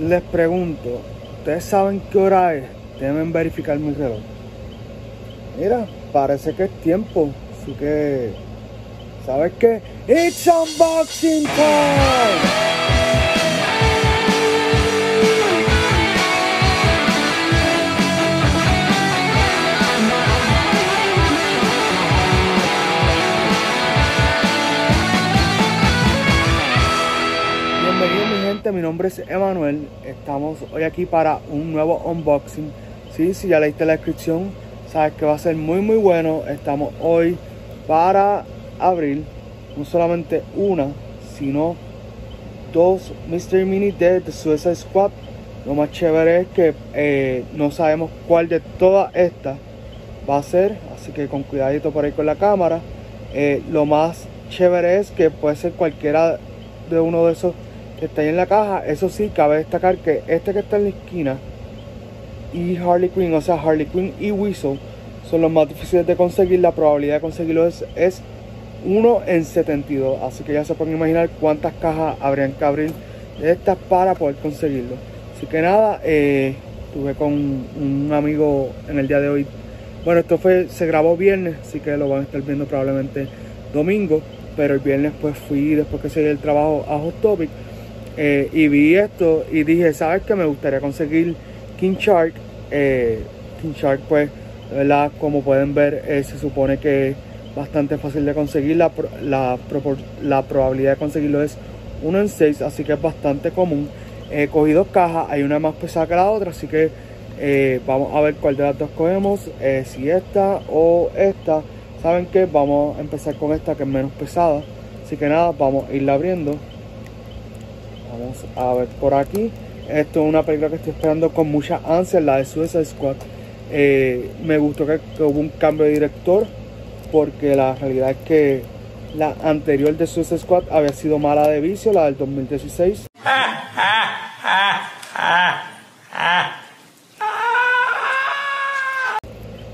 les pregunto, ¿ustedes saben qué hora es? Deben verificar mi reloj. Mira, parece que es tiempo. Así que, ¿sabes qué? It's unboxing time. Nombre es Emanuel. Estamos hoy aquí para un nuevo unboxing. Sí, si ya leíste la descripción, sabes que va a ser muy muy bueno. Estamos hoy para abrir no solamente una, sino dos Mystery Mini de The Suicide Squad. Lo más chévere es que eh, no sabemos cuál de todas estas va a ser, así que con cuidadito por ahí con la cámara. Eh, lo más chévere es que puede ser cualquiera de uno de esos está ahí en la caja. Eso sí, cabe destacar que este que está en la esquina y Harley Quinn, o sea, Harley Quinn y Weasel son los más difíciles de conseguir. La probabilidad de conseguirlo es, es 1 en 72. Así que ya se pueden imaginar cuántas cajas habrían que abrir de estas para poder conseguirlo. Así que nada, eh, estuve con un amigo en el día de hoy. Bueno, esto fue, se grabó viernes, así que lo van a estar viendo probablemente domingo. Pero el viernes pues fui, después que seguí el trabajo a Hot Topic, eh, y vi esto y dije, ¿sabes qué? Me gustaría conseguir King Shark. Eh, King Shark, pues, ¿verdad? Como pueden ver, eh, se supone que es bastante fácil de conseguir. La, la, la, probabilidad de conseguirlo es 1 en 6, así que es bastante común. He cogido cajas, hay una más pesada que la otra, así que vamos a ver cuál de las dos cogemos. si esta o esta. ¿Saben qué? Vamos a empezar con esta que es menos pesada. Así que nada, vamos a irla abriendo. Vamos a ver por aquí. Esto es una película que estoy esperando con mucha ansia, la de Suicide Squad. Eh, me gustó que, hubo un cambio de director porque la realidad es que la anterior de Suicide Squad había sido mala de vicio, la del 2016.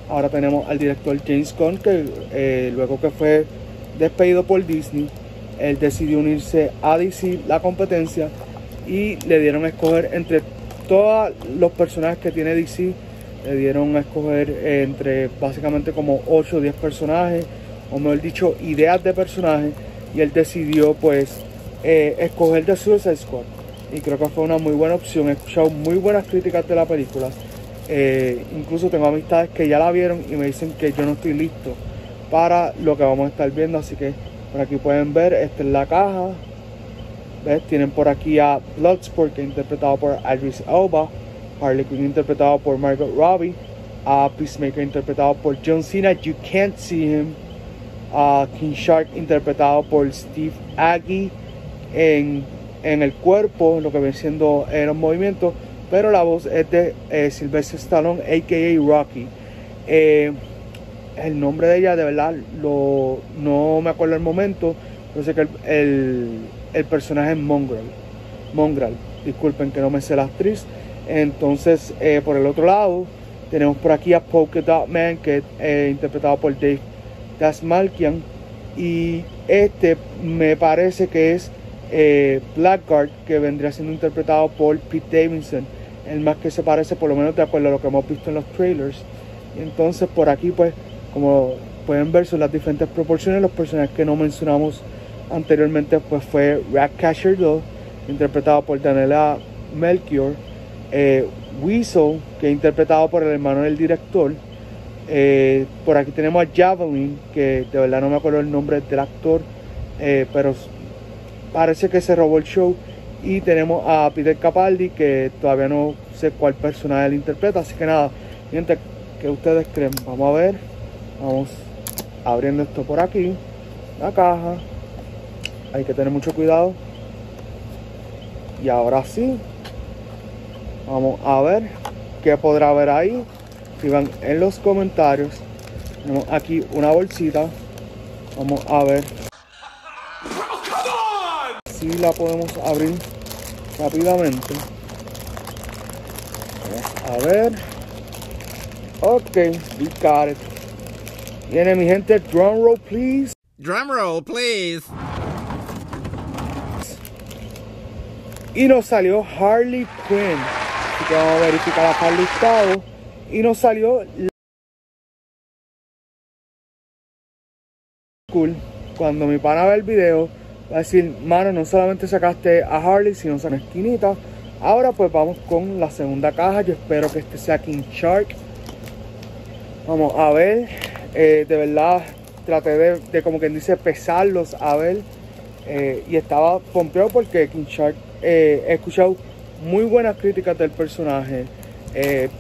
Ahora tenemos al director James Gunn que eh, luego que fue despedido por Disney él decidió unirse a DC, la competencia, y le dieron a escoger entre todos los personajes que tiene DC, le dieron a escoger entre básicamente como 8 o 10 personajes, o mejor dicho, ideas de personajes, y él decidió pues eh, escoger The Suicide Squad. Y creo que fue una muy buena opción. He escuchado muy buenas críticas de la película. Eh, incluso tengo amistades que ya la vieron y me dicen que yo no estoy listo para lo que vamos a estar viendo. Así que por aquí pueden ver, esta es la caja. Tienen por aquí a Bloodsport, interpretado por Idris Elba. Harley Quinn, interpretado por Margot Robbie. A Peacemaker, interpretado por John Cena. You can't see him. A King Shark, interpretado por Steve Aggie. En, en el cuerpo, lo que viene siendo en los movimientos. Pero la voz es de eh, Sylvester Stallone, a.k.a. Rocky. Eh, el nombre de ella, de verdad, lo, no me acuerdo el momento. Yo que el, personaje es Mongrel. Mongrel, disculpen que no me sé la actriz. Entonces, eh, por el otro lado, tenemos por aquí a Polka Dot Man, que es eh, interpretado por Dave Dasmalkian. Y este me parece que es eh, Blackguard, que vendría siendo interpretado por Pete Davidson. El más que se parece, por lo menos de acuerdo a lo que hemos visto en los trailers. entonces por aquí pues como pueden ver son las diferentes proporciones. Los personajes que no mencionamos anteriormente pues fue Ratcatcher 2, interpretado por Daniela Melchior. Eh, Weasel, que interpretado por el hermano del director. Eh, por aquí tenemos a Javelin, que de verdad no me acuerdo el nombre del actor, eh, pero parece que se robó el show. Y tenemos a Peter Capaldi, que todavía no sé cuál personaje él interpreta. Así que nada, gente, ¿qué ustedes creen? Vamos a ver. Vamos abriendo esto por aquí, la caja. Hay que tener mucho cuidado. Y ahora sí, vamos a ver qué podrá haber ahí. van en los comentarios. Tenemos aquí una bolsita. Vamos a ver si la podemos abrir rápidamente. A ver. Ok, we got it. Viene mi gente, drum roll please. Drum roll please. Y nos salió Harley Quinn. Así que vamos a verificar acá el listado. Y nos salió cool. Cuando mi pana ve el video, va a decir, mano, no solamente sacaste a Harley, sino una esquinita. Ahora pues vamos con la segunda caja. Yo espero que este sea King Shark. Vamos a ver. Eh, de verdad traté de, como quien dice pesarlos a ver. Eh, y estaba pompeado porque King Shark eh, he escuchado muy buenas críticas del personaje.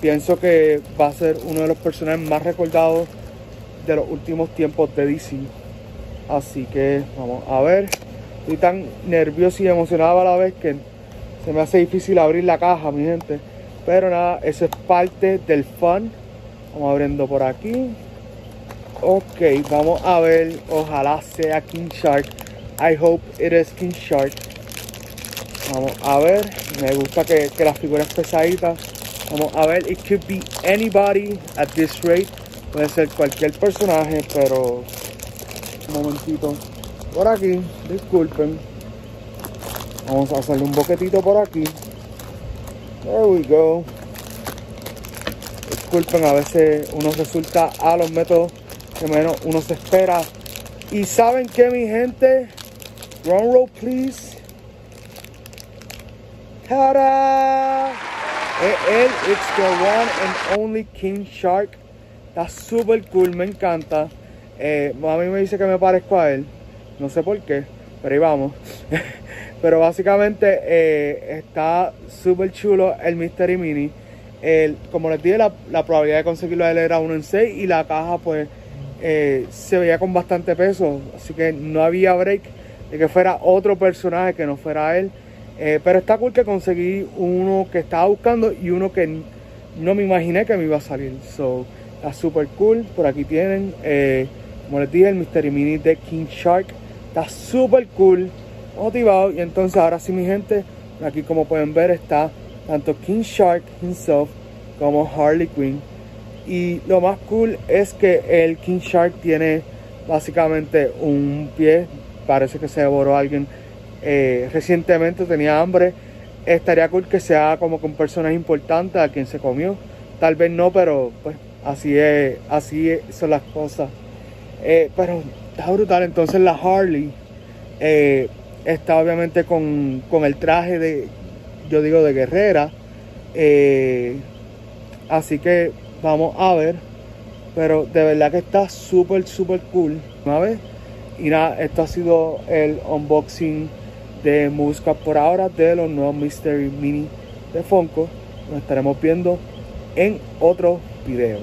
pienso que va a ser uno de los personajes más recordados de los últimos tiempos de DC. Así que vamos a ver. Estoy tan nervioso y emocionado a la vez que se me hace difícil abrir la caja, mi gente. Pero nada, eso es parte del fun. Vamos abriendo por aquí. Ok, vamos a ver. Ojalá sea King Shark. I hope it is King Shark. Vamos a ver. Me gusta que, que la figura es pesadita. Vamos a ver. It could be anybody at this rate. Puede ser cualquier personaje, pero... Un momentito. Por aquí. Disculpen. Vamos a hacerle un boquetito por aquí. There we go. Disculpen, a veces uno resulta a los métodos que menos uno se espera. Y saben que mi gente, drum roll please. ¡Tada! Él, it's the one and only King Shark. Está super cool, me encanta. Eh, a mí me dice que me parezco a él. No sé por qué, pero ahí vamos. Pero básicamente eh, está súper chulo el Mystery Mini. El, como les dije, la, probabilidad de conseguirlo a él era 1 en 6 y la caja pues eh, se veía con bastante peso. Así que no había break de que fuera otro personaje que no fuera él. Eh, pero está cool que conseguí uno que estaba buscando y uno que no me imaginé que me iba a salir. So, está súper cool. Por aquí tienen, como les dije, el Mystery Mini de King Shark. Está súper cool motivado. Y entonces ahora sí mi gente, aquí como pueden ver está tanto King Shark himself como Harley Quinn. Y lo más cool es que el King Shark tiene básicamente un pie. Parece que se devoró a alguien eh, recientemente, tenía hambre. Estaría cool que sea como con personas importantes a quien se comió. Tal vez no, pero pues así es, así son las cosas. Eh, pero está brutal. Entonces la Harley eh, está obviamente con, el traje de, yo digo, de guerrera. Así que vamos a ver. Pero de verdad que está súper, súper cool. Una vez. Y nada, esto ha sido el unboxing de música por ahora de los nuevos Mystery Mini de Funko. Nos estaremos viendo en otro video.